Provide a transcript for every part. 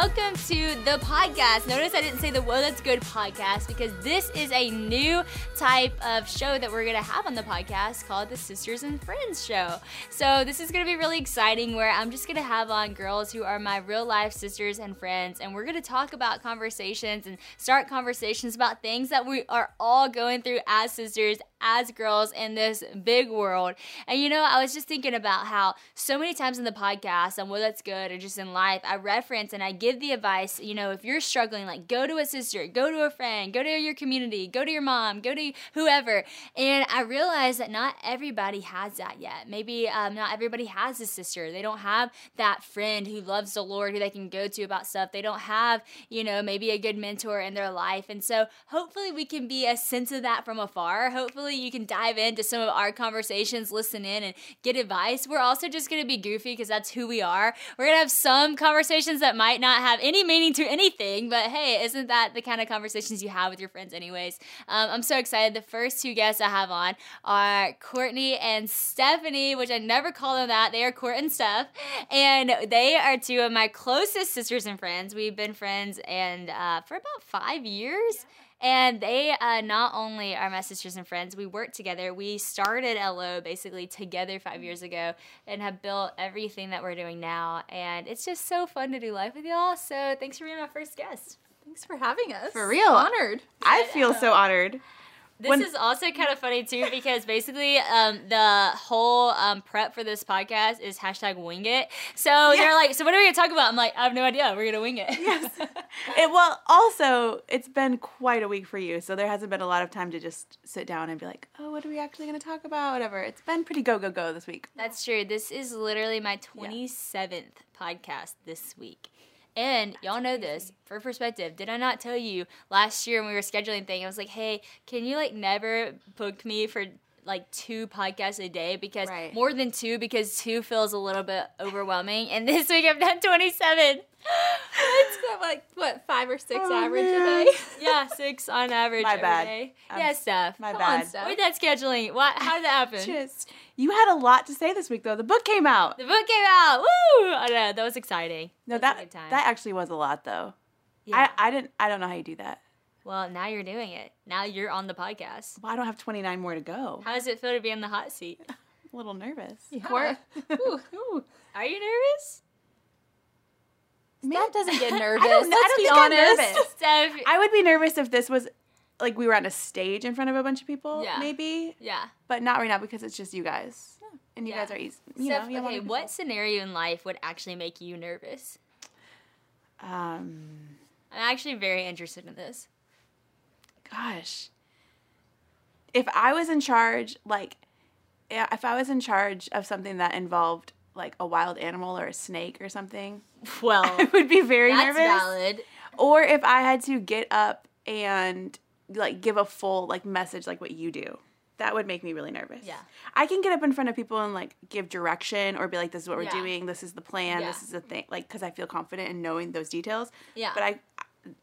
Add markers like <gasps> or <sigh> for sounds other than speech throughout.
welcome to the podcast. Notice I didn't say the Whoa That's Good podcast because this is a new type of show that we're going to have on the podcast called the Sisters and Friends Show. So, this is going to be really exciting where I'm just going to have on girls who are my real life sisters and friends, and we're going to talk about conversations and start conversations about things that we are all going through as sisters, as girls in this big world. And you know, I was just thinking about how so many times in the podcast and Whoa That's Good or just in life, I reference and I give the advice, you know, if you're struggling, like go to a sister, go to a friend, go to your community, go to your mom, go to whoever. And I realized that not everybody has that yet. Maybe um, not everybody has a sister. They don't have that friend who loves the Lord who they can go to about stuff. They don't have, you know, maybe a good mentor in their life. And so hopefully we can be a sense of that from afar. Hopefully you can dive into some of our conversations, listen in, and get advice. We're also just going to be goofy because that's who we are. We're going to have some conversations that might not have any meaning to anything, but hey, isn't that the kind of conversations you have with your friends, anyways? Um, I'm so excited. The first two guests I have on are Courtney and Stephanie, which I never call them that. They are Court and Steph, and they are two of my closest sisters and friends. We've been friends and uh, for about five years. And they uh, not only are my sisters and friends, we work together. We started LO basically together five years ago and have built everything that we're doing now. And it's just so fun to do life with y'all. So thanks for being my first guest. Thanks for having us. For real. Honored. I feel so honored. This When- is also kind of funny too <laughs> because basically um, the whole um, prep for this podcast is hashtag wing it. So they're like, so what are we gonna talk about? I'm like, I have no idea. We're gonna wing it. Yes. <laughs> It, well, also, it's been quite a week for you, so there hasn't been a lot of time to just sit down and be like, oh, what are we actually going to talk about? Whatever. It's been pretty go, go, go this week. That's true. This is literally my 27th podcast this week. And y'all know this for perspective. Did I not tell you last year when we were scheduling thing? I was like, "Hey, can you like never book me for like two podcasts a day because Right. more than two because two feels a little bit overwhelming." And <laughs> this week I've done 27. It's like what five or six Oh, average man. a day. <laughs> Yeah, six on average My every bad. day. I'm yeah, s- stuff. My Come on, bad. Steph. With that scheduling, what? How did that happen? Just, you had a lot to say this week, though. The book came out. The book came out. Woo! Oh, I know that was exciting. No, That was a that good time. that actually was a lot, though. Yeah. I, I didn't. I don't know how you do that. Well, now you're doing it. Now you're on the podcast. Well, I don't have 29 more to go. How does it feel to be in the hot seat? <laughs> a little nervous. Yeah. Court? <laughs> Ooh, ooh. Are you nervous? Steph doesn't get <laughs> nervous. I don't, Let's I don't be think I'm honest. nervous. Steph. I would be nervous if this was like we were on a stage in front of a bunch of people, Yeah. maybe, yeah. but not right now because it's just you guys, Yeah. and you Yeah. guys are easy. You Steph, know, you okay, what scenario in life would actually make you nervous? Um, I'm actually very interested in this. Gosh, if I was in charge, like, yeah, if I was in charge of something that involved like a wild animal or a snake or something, <laughs> Well, I would be very that's nervous. valid. Or if I had to get up and like give a full like message like what you do. That would make me really nervous. Yeah. I can get up in front of people and like give direction or be like this is what we're Yeah. doing, this is the plan, Yeah. this is the thing like cuz I feel confident in knowing those details. Yeah. But I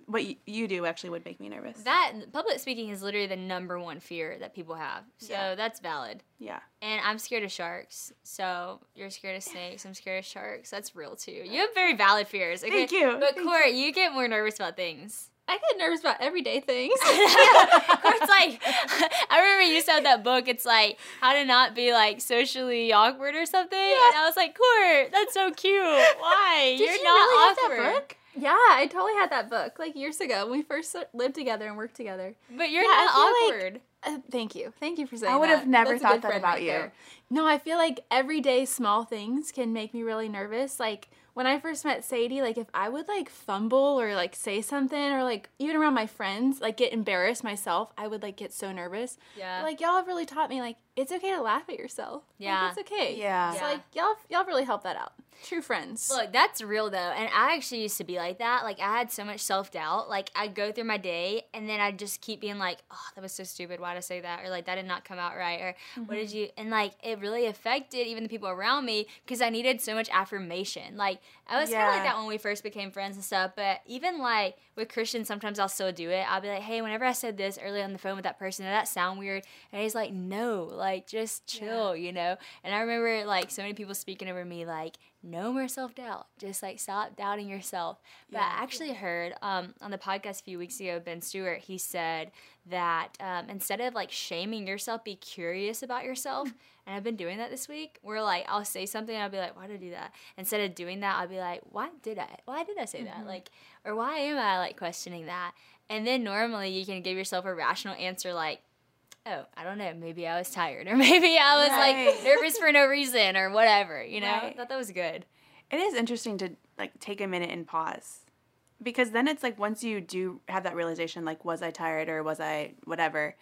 what you, you do actually would make me nervous. That public speaking is literally the number one fear that people have. So Yeah. that's valid. yeah. And I'm scared of sharks. So you're scared of snakes. I'm scared of sharks. That's real too. You have very valid fears. Okay? Thank you. But Thank Court, you get more nervous about things. I get nervous about everyday things. <laughs> Court's like, <laughs> I remember you said that book. It's like how to not be like socially awkward or something. And I was like, Court, that's so cute. Why? Did you're you not really have awkward. Yeah, I totally had that book like years ago when we first lived together and worked together. But you're Yeah, not feel like- awkward. Uh, thank you. Thank you for saying that. I would that. have never That's thought that about right you. there. No, I feel like everyday small things can make me really nervous. Like when I first met Sadie, like if I would like fumble or like say something or like even around my friends, like get embarrassed myself, I would like get so nervous. Yeah. Like y'all have really taught me like it's okay to laugh at yourself. Like, Yeah. it's okay. Yeah. So like y'all y'all really helped that out. True friends. Look, that's real though. And I actually used to be like that. Like I had so much self doubt. Like I'd go through my day and then I'd just keep being like, Oh, that was so stupid. Why did I say that? Or like that did not come out right. Or what did mm-hmm. you and like it really affected even the people around me because I needed so much affirmation. Like I was kinda like that when we first became friends and stuff. But even like with Christian, sometimes I'll still do it. I'll be like, Hey, whenever I said this early on the phone with that person, did that sound weird? And he's like, No, Like, just chill, you know? And I remember, like, so many people speaking over me, like, no more self doubt. Just, like, stop doubting yourself. But I actually heard um, on the podcast a few weeks ago, Ben Stuart, he said that um, instead of, like, shaming yourself, be curious about yourself. <laughs> And I've been doing that this week. Where like I'll say something, and I'll be like, "Why did I do that?" Instead of doing that, I'll be like, "Why did I? Why did I say that? Like, or why am I like questioning that?" And then normally you can give yourself a rational answer, like, "Oh, I don't know. Maybe I was tired, or <laughs> maybe I was like nervous for no reason, or whatever." You know, I thought that was good. It is interesting to like take a minute and pause. Because then it's like once you do have that realization like was I tired or was I whatever,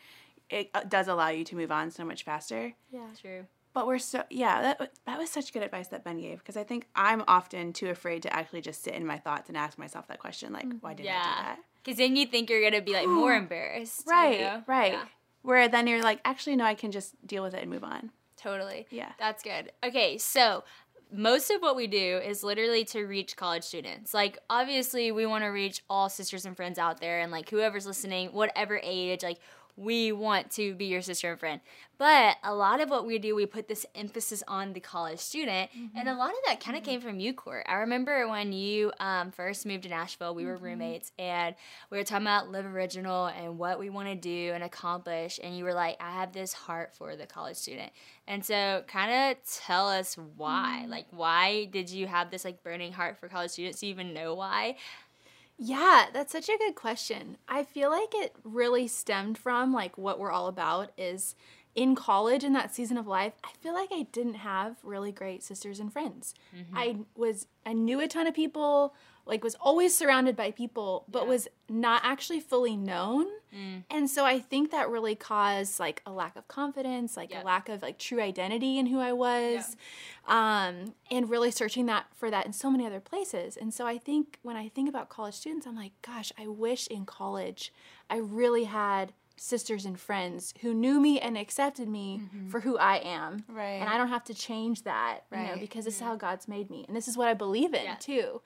it uh, does allow you to move on so much faster. Yeah. True. But we're so yeah, that that was such good advice that Ben gave because I think I'm often too afraid to actually just sit in my thoughts and ask myself that question like why did I do that? Because then you think you're gonna be like more <gasps> embarrassed. you Right, know? right. Yeah. Where then you're like actually no, I can just deal with it and move on. Totally. Yeah. That's good. Okay, so most of what we do is literally to reach college students. Like, obviously, we want to reach all sisters and friends out there, and like whoever's listening, whatever age, like, we want to be your sister and friend. But a lot of what we do, we put this emphasis on the college student, and mm-hmm. a lot of that kind of mm-hmm. came from you, Court. I remember when you um, first moved to Nashville, we were mm-hmm. roommates, and we were talking about Live Original and what we want to do and accomplish, and you were like, I have this heart for the college student. And so, kind of tell us why. Like, why did you have this like burning heart for college students? Do you even know why? Yeah, that's such a good question. I feel like it really stemmed from like what we're all about is in college in that season of life, I feel like I didn't have really great sisters and friends. Mm-hmm. I was I knew a ton of people, like was always surrounded by people, but Yeah. was not actually fully known. And so I think that really caused like a lack of confidence, like Yeah. a lack of like true identity in who I was. Um, and really searching that for that in so many other places. And so I think when I think about college students, I'm like, gosh, I wish in college I really had sisters and friends who knew me and accepted me for who I am. Right. And I don't have to change that, you know, Right. because this is how God's made me. And this is what I believe in Yeah. too.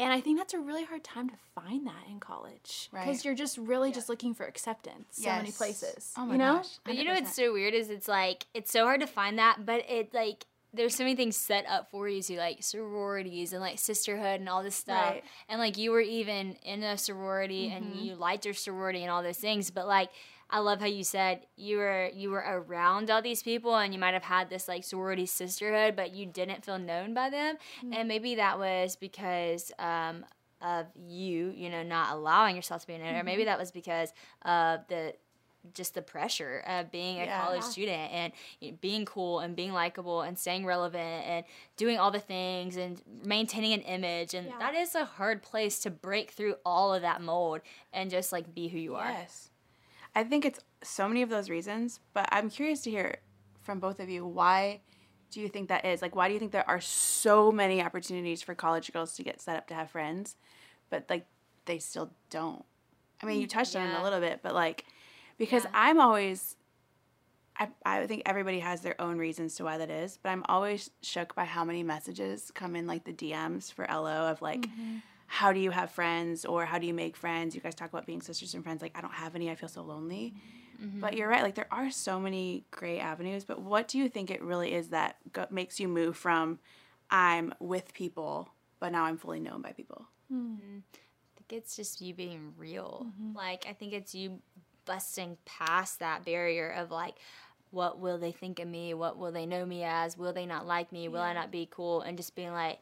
And I think that's a really hard time to find that in college. Because Right. you're just really just looking for acceptance so many places. Oh my you know? gosh. But you know what's so weird is it's like it's so hard to find that, but it like there's so many things set up for you to like sororities and like sisterhood and all this stuff. Right. And like you were even in a sorority and mm-hmm. you liked your sorority and all those things, but like I love how you said you were you were around all these people and you might have had this like sorority sisterhood, but you didn't feel known by them. And maybe that was because um of you, you know, not allowing yourself to be known, or maybe that was because of the just the pressure of being a Yeah. college student and you know, being cool and being likable and staying relevant and doing all the things and maintaining an image and Yeah. that is a hard place to break through all of that mold and just like be who you are. Yes. I think it's so many of those reasons, but I'm curious to hear from both of you why do you think that is? Like why do you think there are so many opportunities for college girls to get set up to have friends, but like they still don't? I mean, you mm, touched on it a little bit, but like because Yeah. I'm always I, I think everybody has their own reasons to why that is, but I'm always shook by how many messages come in like the DMs for LO of like mm-hmm. How do you have friends or how do you make friends? You guys talk about being sisters and friends. Like, I don't have any. I feel so lonely. Mm-hmm. But you're right. Like, there are so many great avenues. But what do you think it really is that go- makes you move from I'm with people, but now I'm fully known by people? Hmm. Mm-hmm. I think it's just you being real. Mm-hmm. Like I think it's you busting past that barrier of like what will they think of me? What will they know me as? Will they not like me? Will I not be cool? And just being like,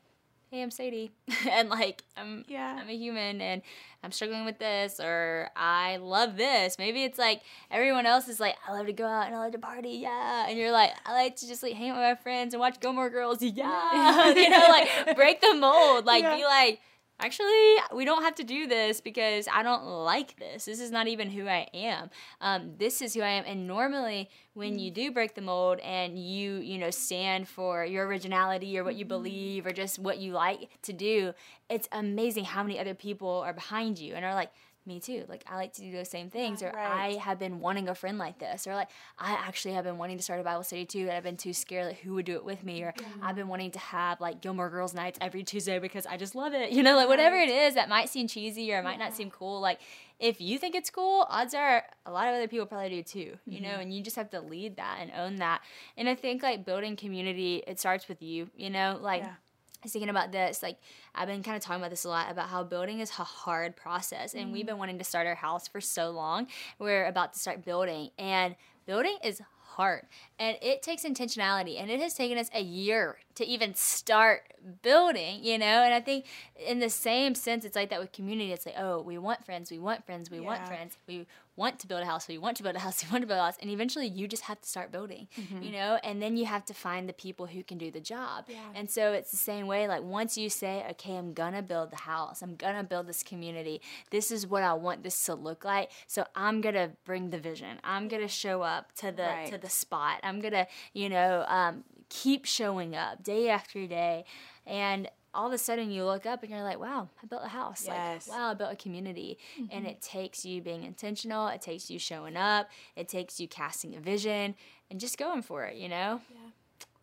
"Hey, I'm Sadie." <laughs> and like I'm Yeah. I'm a human and I'm struggling with this or I love this. Maybe it's like everyone else is like, I love to go out and I love to party, yeah. And you're like, I like to just like hang out with my friends and watch Gilmore Girls, <laughs> yeah. <laughs> you know, like break the mold. Like Yeah. be like, actually, we don't have to do this because I don't like this. This is not even who I am. Um, this is who I am. And normally, when you do break the mold and you, you know, stand for your originality or what you believe or just what you like to do, it's amazing how many other people are behind you and are like, me too. Like I like to do those same things, or Right. I have been wanting a friend like this, or like I actually have been wanting to start a Bible study too, and I've been too scared like who would do it with me, or I've been wanting to have like Gilmore Girls nights every Tuesday because I just love it. You know, like whatever it is that might seem cheesy or it might not seem cool, like if you think it's cool, odds are a lot of other people probably do too, you know, mm-hmm. and you just have to lead that and own that. And I think like building community, it starts with you, you know, like Yeah. I was thinking about this. Like, I've been kind of talking about this a lot about how building is a hard process. And we've mm. been wanting to start our house for so long. We're about to start building, and building is hard. And it takes intentionality. And it has taken us a year to even start building, you know? And I think in the same sense, it's like that with community. It's like, oh, we want friends, we want friends, we want friends. We want to build a house, so you want to build a house, <laughs> you want to build a house. And eventually you just have to start building, you know? And then you have to find the people who can do the job. Yeah. And so it's the same way. Like once you say, okay, I'm gonna build the house, I'm gonna build this community. This is what I want this to look like. So I'm gonna bring the vision. I'm gonna show up to the Right. to the spot. I'm gonna, you know, um, keep showing up day after day, and all of a sudden you look up and you're like, wow, I built a house. Yes. Like, wow, I built a community. And mm-hmm. it takes you being intentional. It takes you showing up. It takes you casting a vision and just going for it. You know. Yeah,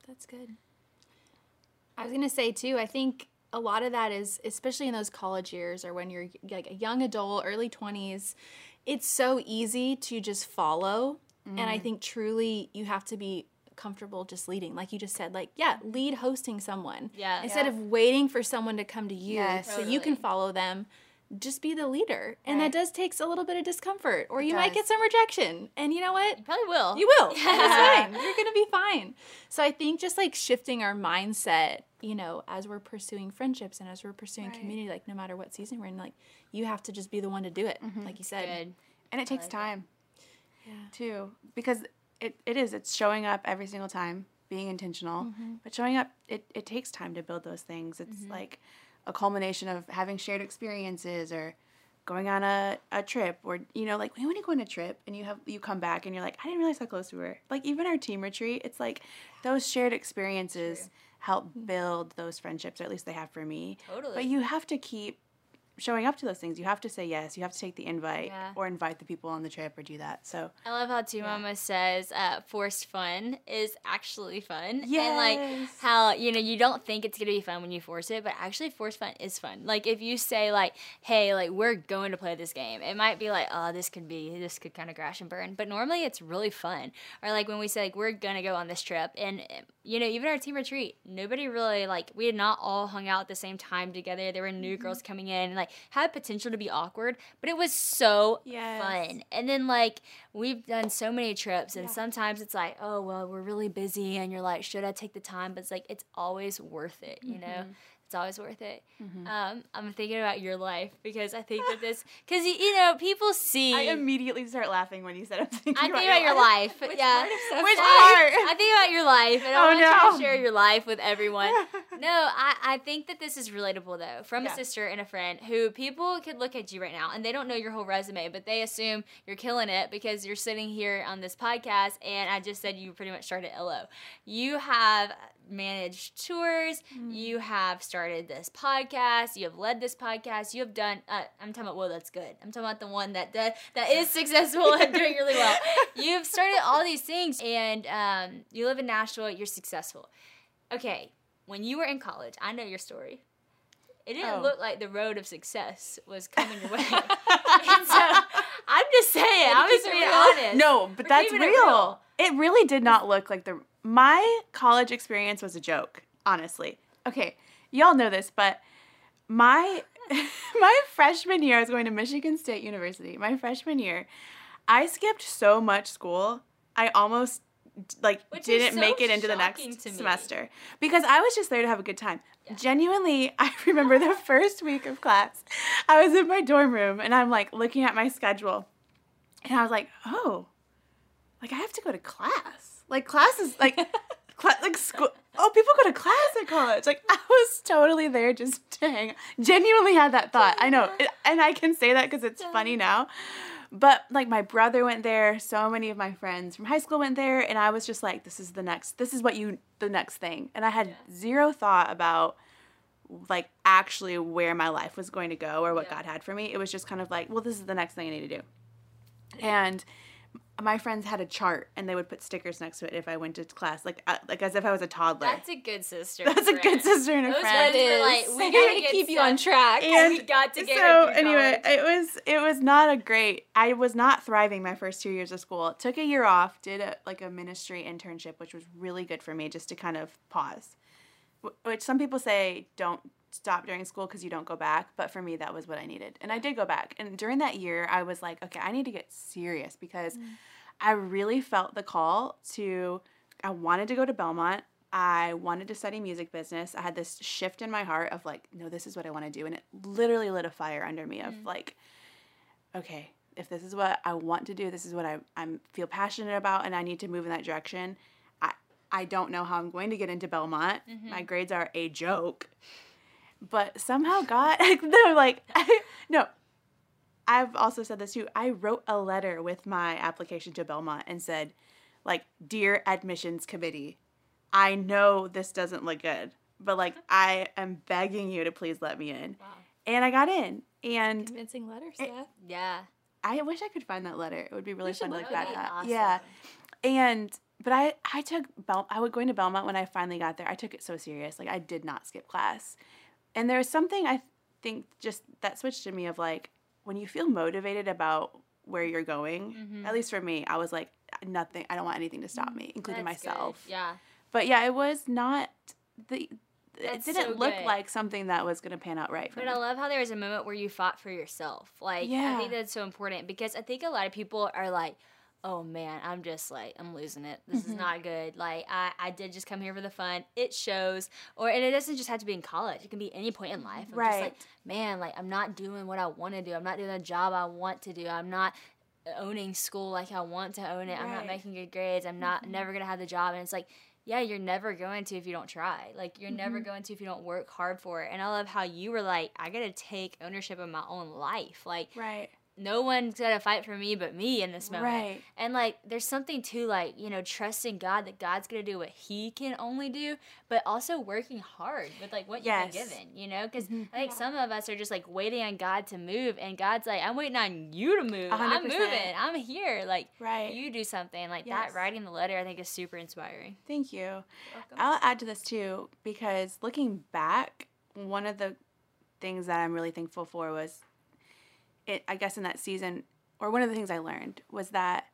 that's good. I was gonna say too. I think a lot of that is, especially in those college years or when you're like a young adult, early twenties. It's so easy to just follow, and I mm. think truly you have to be comfortable just leading, like you just said. Like, yeah, lead hosting someone. Yeah. Instead Yeah. of waiting for someone to come to you, Yes. so you can follow them. Just be the leader, and that does takes a little bit of discomfort, or It you might get some rejection. And you know what? You probably will. You will. <laughs> And It's fine. You're gonna be fine. So I think just like shifting our mindset, you know, as we're pursuing friendships and as we're pursuing Right. community, like no matter what season we're in, like you have to just be the one to do it, mm-hmm. like you said. Good. And it takes like it. time Yeah. too. Because it, it is, it's showing up every single time, being intentional. Mm-hmm. But showing up, it, it takes time to build those things. It's mm-hmm. like a culmination of having shared experiences or going on a, a trip or you know like when you go on a trip? And you have you come back and you're like i didn't realize how close we were. Like even our team retreat it's like those shared experiences help mm-hmm. build those friendships or at least they have for me. Totally. but you have to keep showing up to those things you have to say yes you have to take the invite Yeah. or invite the people on the trip or do that so I love how Two Mama says uh, forced fun is actually fun. And like how, you know, you don't think it's going to be fun when you force it, but actually forced fun is fun. Like if you say like, hey, like we're going to play this game, it might be like, oh, this could be, this could kind of crash and burn. But normally it's really fun. Or like when we say like, we're going to go on this trip and, you know, even our team retreat, nobody really like, we had not all hung out at the same time together. There were new mm-hmm. girls coming in and like had potential to be awkward, but it was so Yes. fun. And then like we've done so many trips and sometimes it's like, oh well, we're really busy and you're like, should I take the time? But it's like it's always worth it, you mm-hmm. know? Mm-hmm. It's always worth it. Um, I'm thinking about your life because I think that this, <laughs> because you, know, people see. i immediately start laughing when you said i'm thinking I think about your life. <laughs> Which yeah. part? Which part? I think about your life, and I Oh, want you no. to share your life with everyone. <laughs> no, I, I think that this is relatable though, from Yeah. a sister and a friend who people could look at you right now and they don't know your whole resume, but they assume you're killing it because you're sitting here on this podcast, and I just said you pretty much started LO. You have managed tours, you have started this podcast, you have led this podcast, you have done. Uh, I'm talking about well, that's good. I'm talking about the one that that, that is <laughs> successful and doing really well. <laughs> You've started all these things, and um, you live in Nashville. You're successful. Okay, when you were in college, I know your story. It didn't Oh. look like the road of success was coming your way. and <laughs> so I'm just saying, I'm just being real. honest. No, but We're that's real. real. It really did not look like the my college experience was a joke, honestly. Okay, y'all know this, but my <laughs> my freshman year I was going to Michigan State University. My freshman year, I skipped so much school. I almost like Which didn't so make it into the next semester because I was just there to have a good time. Genuinely, <laughs> I remember the first week of class. I was in my dorm room and I'm like looking at my schedule. And I was like, "Oh, like I have to go to class. Like classes, like <laughs> cla- like school. Oh, people go to class at college. Like I was totally there just to hang. Genuinely had that thought. I know, It- and I can say that because it's funny now. But like my brother went there. So many of my friends from high school went there, and I was just like, "This is the next. This is what you the next thing." And I had zero thought about like actually where my life was going to go or what Yeah. God had for me. It was just kind of like, well, this is the next thing I need to do. And my friends had a chart and they would put stickers next to it if I went to class, like uh, like as if I was a toddler. That's a good sister. <laughs> That's a good sister and a Those friend. friends were like, <laughs> we gotta get keep you on track. And we got to get so anyway, college. it was it was not a great. I was not thriving my first two years of school. Took a year off, did a, like a ministry internship, which was really good for me, just to kind of pause. Wh- Which some people say don't stop during school because you don't go back, but for me that was what I needed, and I did go back. And during that year, I was like, okay, I need to get serious because mm. I really felt the call to. I wanted to go to Belmont. I wanted to study music business. I had this shift in my heart of like, no, this is what I want to do. And it literally lit a fire under me of mm. like, okay, if this is what I want to do, this is what I I'm feel passionate about, and I need to move in that direction. I I don't know how I'm going to get into Belmont. Mm-hmm. My grades are a joke, but somehow God, no, <laughs> like no. I've also said this too. I wrote a letter with my application to Belmont and said, like, dear admissions committee, I know this doesn't look good, but like I am begging you to please let me in. And I got in. And Convincing letter, Steph. yeah. I wish I could find that letter. It would be really should fun to look look back that. at. Awesome. Yeah. And but I I took Bel I was going to Belmont when I finally got there. I took it so serious. Like I did not skip class. And there was something I think just that switched in me of like when you feel motivated about where you're going, Mm-hmm. at least for me, I was like nothing I don't want anything to stop me, including That's good. myself. Yeah. But yeah, it was not the That's it didn't so look good. like something that was going to pan out right for But me. I love how there was a moment where you fought for yourself. Like, yeah. I think that's so important because I think a lot of people are like, oh man, I'm just like, I'm losing it. This Mm-hmm. is not good. Like, I, I did just come here for the fun. It shows. Or, and it doesn't just have to be in college, it can be any point in life. I'm just like, man, like, I'm not doing what I want to do. I'm not doing the job I want to do. I'm not owning school like I want to own it. I'm not Mm-hmm. making good grades. I'm not never gonna have the job. And it's like, yeah, you're never going to if you don't try. Like you're never Mm-hmm. going to if you don't work hard for it. And I love how you were like, I gotta take ownership of my own life. Like right. No one's gonna fight for me but me in this moment. Right. And like there's something to like, you know, trusting God that God's gonna do what he can only do, but also working hard with like what Yes. you've been given, you know? Because Mm-hmm. I think some of us are just like waiting on God to move and God's like, I'm waiting on you to move. i am moving. I'm here. Like Right. you do something. Like Yes. that writing the letter I think is super inspiring. Thank you. I'll add to this too because looking back, one of the things that I'm really thankful for was it I guess in that season or one of the things I learned was that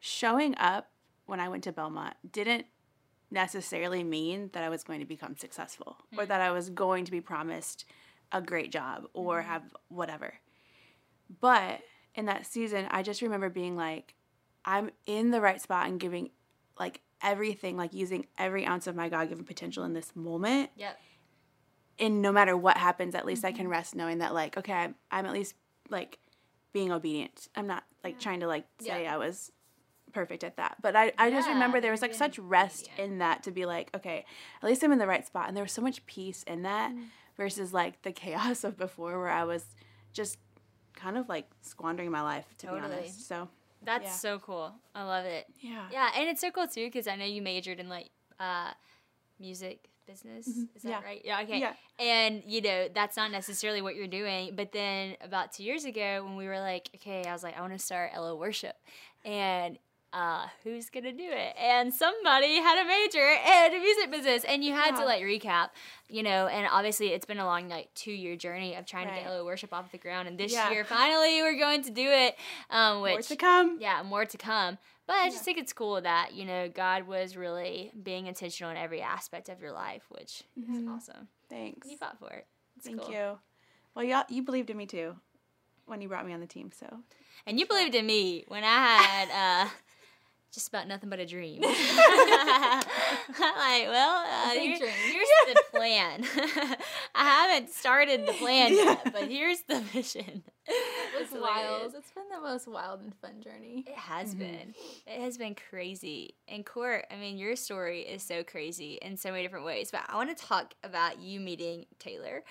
showing up when I went to Belmont didn't necessarily mean that I was going to become successful or mm. that I was going to be promised a great job or mm. have whatever. But in that season, I just remember being like, I'm in the right spot and giving like everything, like using every ounce of my God given potential in this moment. Yep. And no matter what happens, at least I can mm-hmm. rest knowing that, like, okay, I'm, I'm at least like being obedient. I'm not like trying to like say Yeah. I was perfect at that. But I, I just remember there was like such rest in that to be like, okay, at least I'm in the right spot. And there was so much peace in that Mm. versus like the chaos of before where I was just kind of like squandering my life, to Totally. be honest. So, That's Yeah. so cool. I love it. yeah. Yeah, and it's so cool too because I know you majored in like uh, music business. Is that Mm-hmm. Yeah. right? Yeah. Okay. Yeah. And you know that's not necessarily what you're doing. But then about two years ago, when we were like, okay, I was like, I want to start Ella Worship, and uh, who's gonna do it? And somebody had a major in music business, and you had to like recap, you know. And obviously, it's been a long like two year journey of trying to Right. get Ella Worship off the ground. And this Yeah. year, finally, we're going to do it. Um, which More to come. yeah, more to come. But I just think it's cool that, you know, God was really being intentional in every aspect of your life, which is awesome. Thanks. You fought for it. It's Mm-hmm. Thank cool. you. Well, y'all, you believed in me too when you brought me on the team. So And you believed in me when I had uh, just about nothing but a dream. <laughs> like, well, uh, big here- dream. here's <laughs> the plan. <laughs> I haven't started the plan yet, but here's the vision. It's wild. It's been the most wild and fun journey. It has Mm-hmm. been. It has been crazy. And Court, I mean, your story is so crazy in so many different ways. But I want to talk about you meeting Taylor.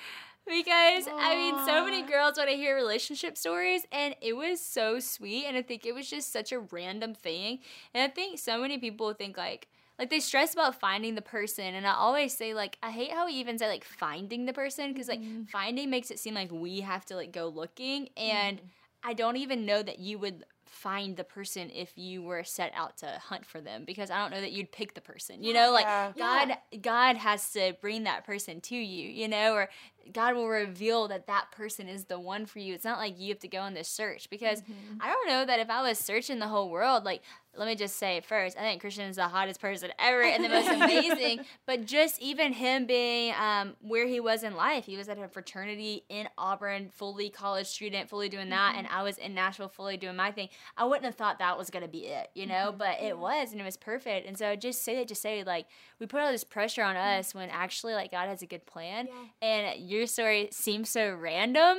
Because I mean, so many girls want to hear relationship stories, and it was so sweet. And I think it was just such a random thing. And I think so many people think like, like they stress about finding the person, and I always say like, I hate how we even say like finding the person because like mm-hmm. finding makes it seem like we have to like go looking, and mm-hmm. I don't even know that you would find the person if you were set out to hunt for them because I don't know that you'd pick the person. You know, like Yeah. God God has to bring that person to you, you know, or God will reveal that that person is the one for you. It's not like you have to go on this search because mm-hmm. I don't know that if I was searching the whole world, like let me just say first, I think Christian is the hottest person ever and the most <laughs> amazing. But just even him being um, where he was in life, he was at a fraternity in Auburn, fully college student, fully doing that, mm-hmm. and I was in Nashville, fully doing my thing. I wouldn't have thought that was gonna be it, you know, mm-hmm. but it mm-hmm. was, and it was perfect. And so just say that, just say like we put all this pressure on us when actually like God has a good plan, and your story seems so random,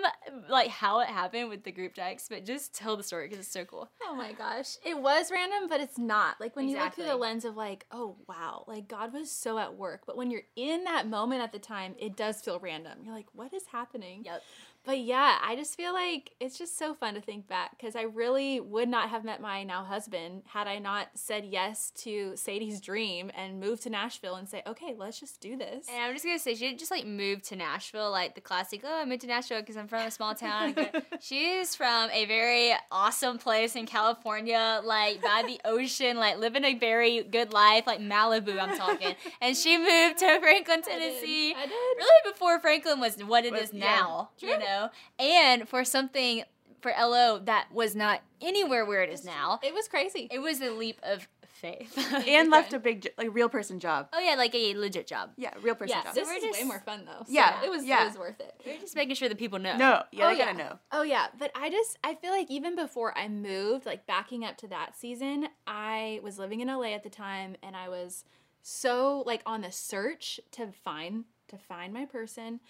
like how it happened with the group text, but just tell the story because it's so cool. Oh my gosh. It was random, but it's not. Like when you look through the lens of like, oh wow, like God was so at work. But when you're in that moment at the time, it does feel random. You're like, what is happening? Yep. But yeah, I just feel like it's just so fun to think back because I really would not have met my now husband had I not said yes to Sadie's dream and moved to Nashville and say, okay, let's just do this. And I'm just gonna say she didn't just like move to Nashville like the classic. Oh, I moved to Nashville because I'm from a small town. <laughs> She's from a very awesome place in California, like by the <laughs> ocean, like living a very good life, like Malibu. I'm talking. And she moved to <laughs> Franklin, Tennessee. I did. Really before Franklin was what it Was- is yeah. now, you True. Know. And for something for LO that was not anywhere where it is now, It was crazy. it was a leap of faith. <laughs> <laughs> and left a big, like, real person job. oh yeah, like a legit job. Yeah, real person yeah, job. this is just- way more fun though. So Yeah, it was yeah. it was worth it. We're just making sure that people know. no, yeah, Oh, they gotta yeah. know. Oh yeah, but I just I feel like even before I moved, like backing up to that season, I was living in LA at the time and I was so like on the search to find to find my person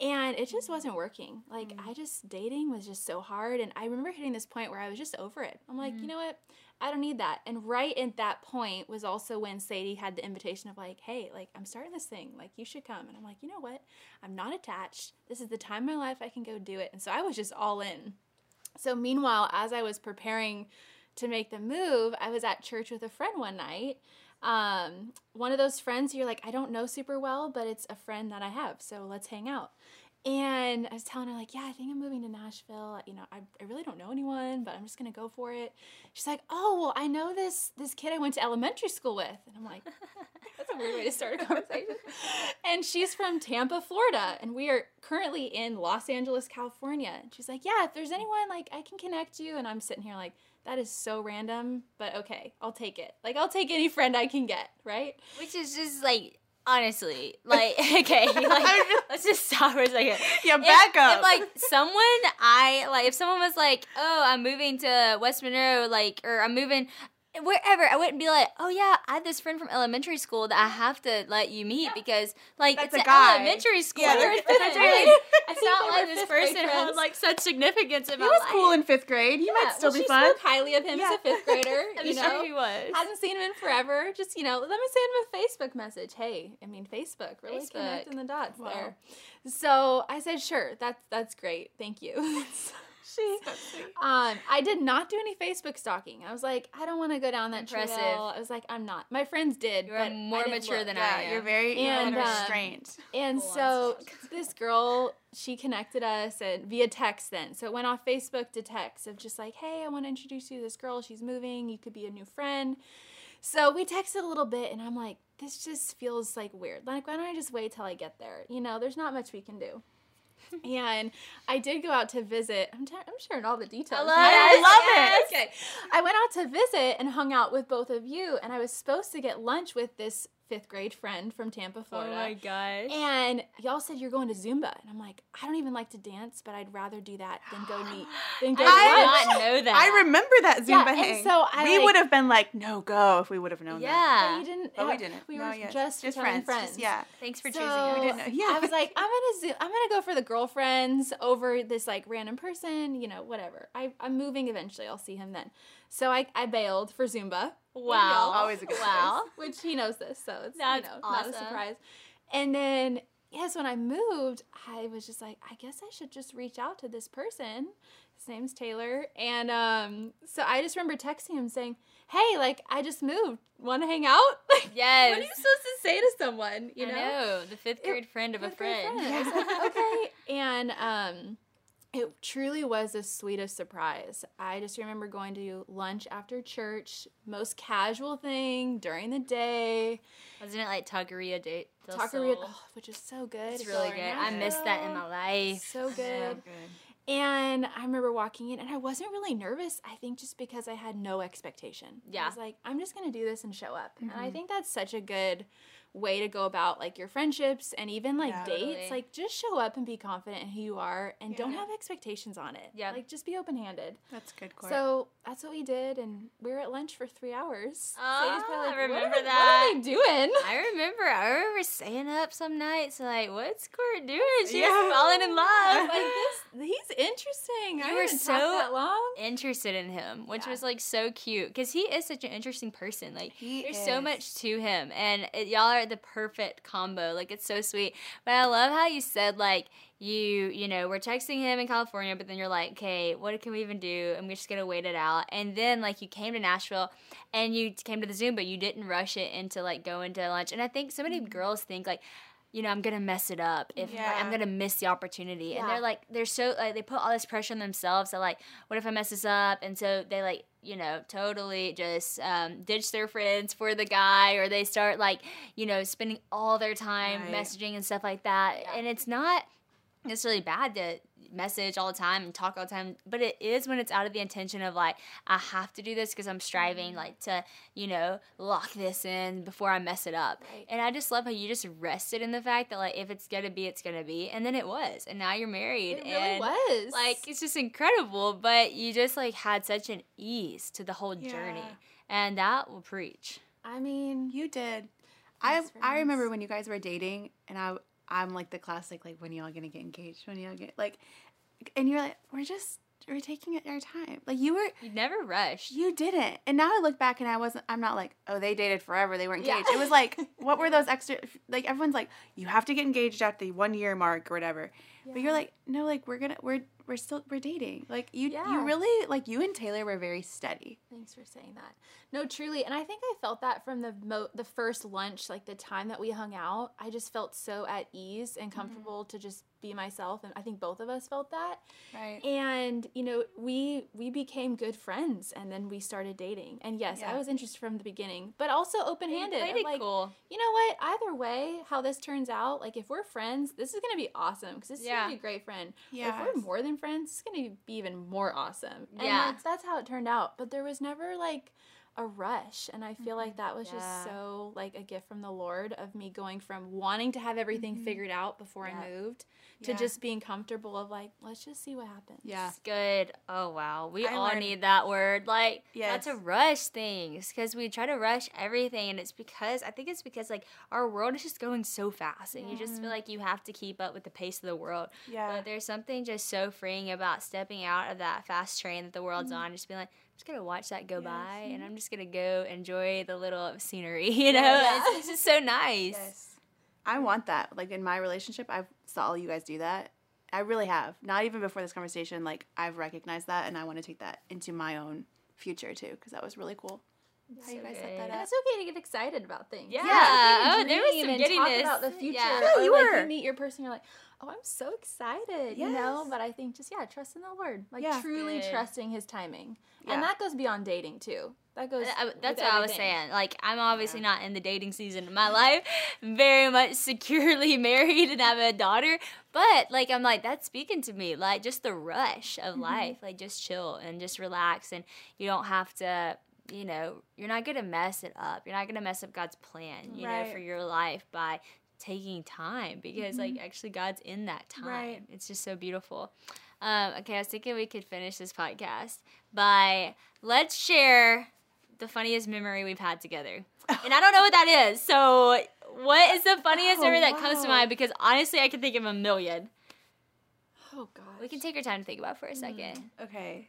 and it just wasn't mm-hmm. working. Like mm-hmm. I just dating was just so hard and I remember hitting this point where I was just over it. I'm like, you mm-hmm. know what? I don't need that. And right at that point was also when Sadie had the invitation of like, hey, like I'm starting this thing, like you should come. And I'm like, you know what? I'm not attached. This is the time in my life I can go do it. And so I was just all in. So meanwhile, as I was preparing to make the move, I was at church with a friend one night. Um, one of those friends you're like, I don't know super well, but it's a friend that I have, so let's hang out. And I was telling her, like, yeah, I think I'm moving to Nashville. You know, I, I really don't know anyone, but I'm just gonna go for it. She's like, oh, well, I know this this kid I went to elementary school with. And I'm like, <laughs> that's a weird way to start a conversation. and she's from Tampa, Florida, and we are currently in Los Angeles, California. And she's like, yeah, if there's anyone, like, I can connect you. And I'm sitting here like, that is so random, but okay, I'll take it. Like, I'll take any friend I can get, right? Which is just like honestly, <laughs> like <laughs> okay, like let's just stop for a second. Yeah, If- back up. If like <laughs> someone I like, if someone was like, "Oh, I'm moving to West Monroe," like, or I'm moving wherever, I wouldn't be like, "Oh yeah, I have this friend from elementary school that I have to let you meet because like That's it's a an guy. elementary school. Yeah, they're It's fifth not grade. like- I It's not like this fifth grade person had like such significance in he my was life. cool in fifth grade. He might still well, be she fun. spoke highly of him Yeah. as a fifth grader. <laughs> I'm you sure know, he was. Hasn't seen him in forever. Just you know, let me send him a Facebook message. Hey, I mean Facebook, really Facebook. connecting the dots Wow. there. So I said, sure, that's that's great, thank you. <laughs> <laughs> she, um, I did not do any Facebook stalking. I was like, I don't want to go down that Impressive. trail. I was like, I'm not. My friends did. You're but more mature look. than I am. you're very And, and, um, restrained. And Full so this girl, she connected us and via text then. So it went off Facebook to text of just like, hey, I want to introduce you to this girl. She's moving. You could be a new friend. So we texted a little bit and I'm like, this just feels like weird. Like, why don't I just wait till I get there? You know, there's not much we can do. <laughs> and I did go out to visit. I'm, t- I'm sharing all the details. I love right? it. Yes. Okay. I went out to visit and hung out with both of you, and I was supposed to get lunch with this fifth grade friend from Tampa, Florida. Oh Florida. my gosh. And y'all said you're going to Zumba, and I'm like, I don't even like to dance, but I'd rather do that than go meet <gasps> than go I did not know <laughs> that. I remember that Yeah, Zumba and hang. so I, we like- would have been like, no, go if we would have known that. Yeah. But you didn't. But we didn't. We no, were yes. just, just friends. friends. Just, yeah. Thanks for So, choosing me. We didn't know. Yeah. I was like, I'm gonna zo- I'm gonna go for the girlfriends over this like random person, you know, whatever. I, I'm moving eventually. I'll see him then. So I, I bailed for Zumba. Wow. Always a good Wow. which he knows this, so it's That's you know not a surprise. And then yes, when I moved, I was just like, I guess I should just reach out to this person. His name's Taylor, and um, so I just remember texting him saying, "Hey, like I just moved. Want to hang out?" <laughs> Like, Yes. what are you supposed to say to someone? You I know, know, the fifth grade friend of a Fifth grade friend. I was like, <laughs> okay. And um, It truly was the sweetest surprise. I just remember going to lunch after church, most casual thing during the day. Wasn't it like Taqueria Date? Taqueria, oh, which is so good. It's really good. I missed that in my life. So <laughs> good. So good. And I remember walking in, and I wasn't really nervous. I think just because I had no expectation. Yeah. I was like, I'm just gonna do this and show up. And Mm-hmm. I think that's such a good way to go about like your friendships and even like Yeah. dates. Totally. Like just show up and be confident in who you are, and don't have expectations on it. Yeah. Like just be open handed. That's good, Court. So that's what we did, and we were at lunch for three hours. Ah, oh, Sadie's probably I "What remember are- that. What are they doing? I remember. I remember staying up some nights, like, what's Court doing? She's Yeah. falling in love. <laughs> like this, he's interesting. I You were so- that long. interested in him, which Yeah. was like so cute because he is such an interesting person. Like, He there's so much to him, and it, y'all are the perfect combo. Like, it's so sweet. But I love how you said like you, you know, we're texting him in California, but then you're like, okay, what can we even do? And we're just gonna wait it out. And then like you came to Nashville, and you came to the Zoom, but you didn't rush it into like going to lunch. And I think so many mm-hmm. girls think like. You know, I'm gonna mess it up if like, I'm gonna miss the opportunity, and they're like, they're so like they put all this pressure on themselves. That like, what if I mess this up? And so they like, you know, totally just um, ditch their friends for the guy, or they start like, you know, spending all their time Right. messaging and stuff like that. Yeah. And it's not necessarily bad to message all the time and talk all the time, but it is when it's out of the intention of like, I have to do this because I'm striving mm-hmm. like to, you know, lock this in before I mess it up. Right. And I just love how you just rested in the fact that like if it's gonna be, it's gonna be, and then it was, and now you're married. It really and was. like it's just incredible but you just like had such an ease to the whole journey and that will preach I mean, You did. I I remember when you guys were dating, and I I'm like the classic like when y'all gonna get engaged? When y'all get like, and you're like we're just we're taking it our time. Like you were you never rushed you didn't, and now I look back and I wasn't. I'm not like oh they dated forever they weren't Yeah. engaged. It was like <laughs> what were those extra like everyone's like you have to get engaged at the one year mark or whatever. But you're like no like we're gonna we're we're still we're dating. Like you Yeah. you really like you and Taylor were very steady. Thanks for saying that. No, truly, and I think I felt that from the mo- the first lunch, like the time that we hung out. I just felt so at ease and mm-hmm. comfortable to just be myself, and I think both of us felt that. Right. And you know, we we became good friends, and then we started dating. And yes, I was interested from the beginning, but also open handed. Like, cool you know what? Either way, how this turns out, like if we're friends, this is gonna be awesome because this is Yeah. gonna be a great friend. Or if we're more than friends, it's gonna be even more awesome. And Yeah. that's, that's how it turned out. But there was never like a rush, and I feel like mm-hmm. that was Mm-hmm. Yeah. just so like a gift from the Lord of me going from wanting to have everything mm-hmm. figured out before Yeah. I moved to Yeah. just being comfortable of like let's just see what happens. Yeah. It's good oh wow we I all learned- need that word like not to Yes. rush things because we try to rush everything and it's because i think it's because like our world is just going so fast and you just feel mm-hmm. like you have to keep up with the pace of the world Yeah. But there's something just so freeing about stepping out of that fast train that the world's on, just being like, I'm just gonna watch that go by, and I'm just gonna go enjoy the little scenery. <laughs> You know, Yeah. it's, it's just so nice. Yes. I want that. Like in my relationship, I saw all you guys do that. I really have. Not even before this conversation, like I've recognized that and I want to take that into my own future too because that was really cool. How you So guys set good. that And up. it's okay to get excited about things. Yeah. It's okay Oh, there was some and talk giddiness. about the future. Yeah. Yeah, or you like were. you meet your person, you're like, oh, I'm so excited, you know. But I think just yeah, trust in the Lord, like Yeah. truly Good. trusting His timing, Yeah. and that goes beyond dating too. That goes. I- with that's what I was saying. Like, I'm obviously not in the dating season of my life, <laughs> very much securely <laughs> married and have a daughter. But like, I'm like that's speaking to me. Like, just the rush of Mm-hmm. life. Like, just chill and just relax, and you don't have to. You know, you're not gonna mess it up. You're not gonna mess up God's plan. You know, for your life by taking time because like actually God's in that time. Mm-hmm. Right. It's just so beautiful. Um, okay, I was thinking we could finish this podcast by let's share the funniest memory we've had together. <laughs> And I don't know what that is. So, what is the funniest Oh, memory that comes to mind? Because honestly, I can think of a million. Oh gosh. We can take our time to think about it for a second. Okay.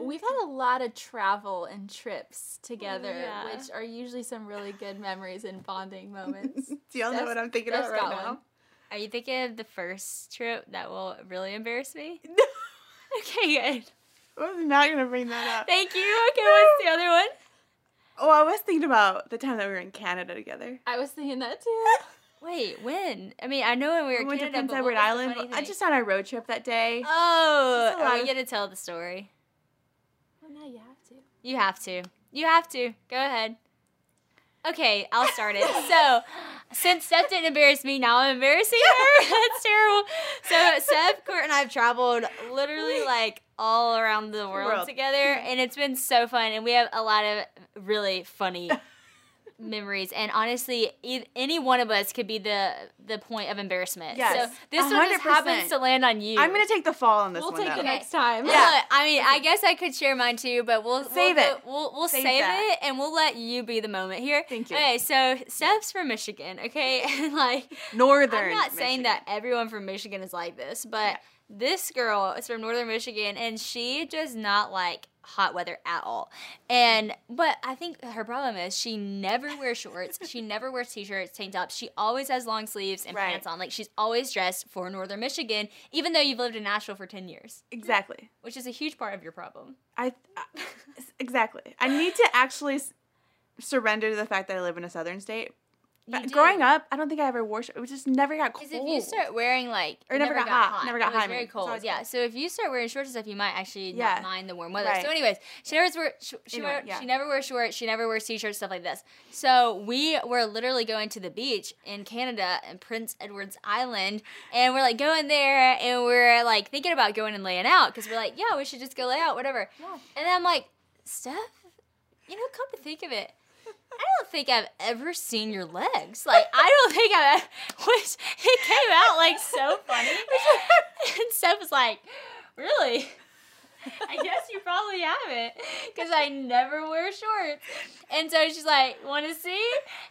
We've had a lot of travel and trips together, Yeah. which are usually some really good memories and bonding <laughs> moments. Do y'all know what I'm thinking Steph's about right now? one. Are you thinking of the first trip that will really embarrass me? <laughs> No. <laughs> okay, good. I was not gonna bring that up. Thank you. Okay, what's the other one? Oh, I was thinking about the time that we were in Canada together. I was thinking that too. Wait, when? I mean, I know when we were We in went to Canada, Prince but Edward what was the Island. I just on our road trip that day. Oh, Just a are lot we of- gonna tell the story? Oh no, you have to. You have to. You have to. Go ahead. Okay, I'll start it. So, <laughs> since Steph didn't embarrass me, now I'm embarrassing her. <laughs> That's terrible. So, Steph, Court, and I have traveled literally <laughs> like all around the world, World. together, and it's been so fun. And we have a lot of really funny memories. And honestly, e- any one of us could be the the point of embarrassment. Yes, So this one just happens to land on you. I'm gonna take the fall on this We'll one. take though. it next time. Yeah. Yeah. I mean, I guess I could share mine too, but we'll Save we'll it. we'll we'll save, Save it, and we'll let you be the moment here. Thank you. Okay, so Steph's from Michigan. Okay, <laughs> and like Northern. I'm not saying that everyone from Michigan is like this, but this girl is from Northern Michigan, and she does not like hot weather at all. And but I think her problem is she never wears shorts. she never wears t-shirts, tank tops. She always has long sleeves and Right. pants on. Like she's always dressed for Northern Michigan, even though you've lived in Nashville for ten years, Exactly. which is a huge part of your problem. I, uh, I exactly. I need to actually s- surrender to the fact that I live in a southern state. But growing up, I don't think I ever wore. sh- It was just never got cold. Because if you start wearing like, Or it never got hot. Never got it was hot, I very mean. It's cold. Yeah. cold. So if you start wearing shorts and stuff, you might actually Yeah. not mind the warm weather. Right. So, anyways, she never wears she, she, Anyway, wear, yeah. she never wears shorts. She never wears t-shirts, stuff like this. So we were literally going to the beach in Canada and Prince Edward's Island, and we're like going there, and we're like thinking about going and laying out because we're like, yeah, we should just go lay out, whatever. Yeah. And then I'm like, Steph, you know, come to think of it. I don't think I've ever seen your legs. Like, I don't think I've, which it came out like so funny. <laughs> and Steph was like, really? I guess you probably haven't, because I never wear shorts. And so she's like, want to see?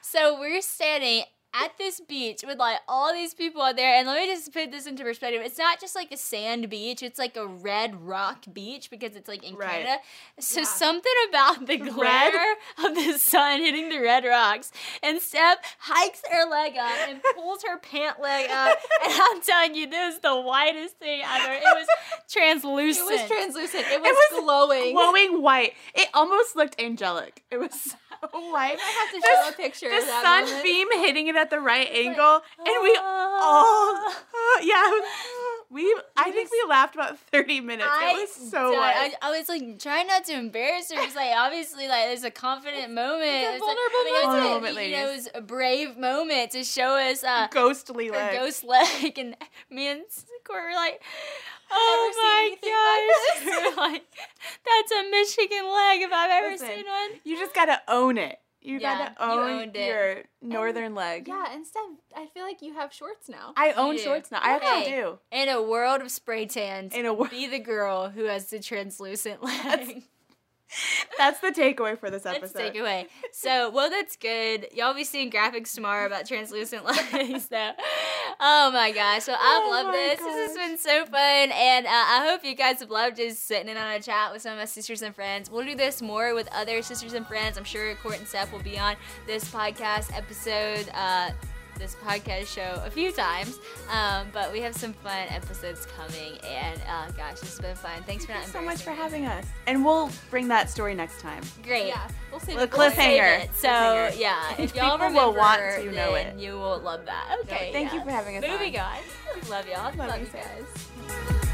So we're standing at this beach with like all these people out there. And let me just put this into perspective. It's not just like a sand beach, it's like a red rock beach because it's like in Right. Canada. So Yeah. something about the <laughs> glare of the sun hitting the red rocks. And Steph hikes her leg up and pulls her pant leg up. And <laughs> I'm telling you, this is the whitest thing ever. It was translucent. It was translucent. It was, was glowing. glowing white. It almost looked angelic. It was so <laughs> white. I have to The- show a picture The moment. sunbeam hitting it at the right angle, and we all, <laughs> yeah, it was- <laughs> we. I think we laughed about thirty minutes. I it was so. I, I was like trying not to embarrass her It's like obviously like there's a confident moment. It's a It's like- vulnerable I mean, it was moment. a- Vulnerable You know, it was a brave moment to show us uh, Ghostly leg. ghost leg, and me and Court were like, "Oh my gosh!" like, "That's a Michigan leg if I've ever Listen, seen one." You just gotta own it. You Yeah, gotta you own it. your northern leg. Yeah, instead, I feel like you have shorts now. I own shorts now. I actually do. In a world of spray tans, In a wor- be the girl who has the translucent leg. <laughs> That's <laughs> the takeaway for this episode. take away. So, well, that's good. Y'all be seeing graphics tomorrow about translucent <laughs> legs, though. Oh my gosh. So, I've Oh loved this. This has been so fun. And uh, I hope you guys have loved just sitting in on a chat with some of my sisters and friends. We'll do this more with other sisters and friends. I'm sure Court and Steph will be on this podcast episode. Uh, this podcast show a few times, um, but we have some fun episodes coming, and uh, gosh, it's been fun. Thanks for not Thank you so much for having us. And we'll bring that story next time. Great. Yeah, we'll see. Well, We'll cliffhanger. save it. So Cliffhanger. yeah, if <laughs> y'all People remember, will want to know then it. you will love that. Okay. Thank yeah. you for having us Movie on. guys. Love y'all. Love you, you Sarah. guys.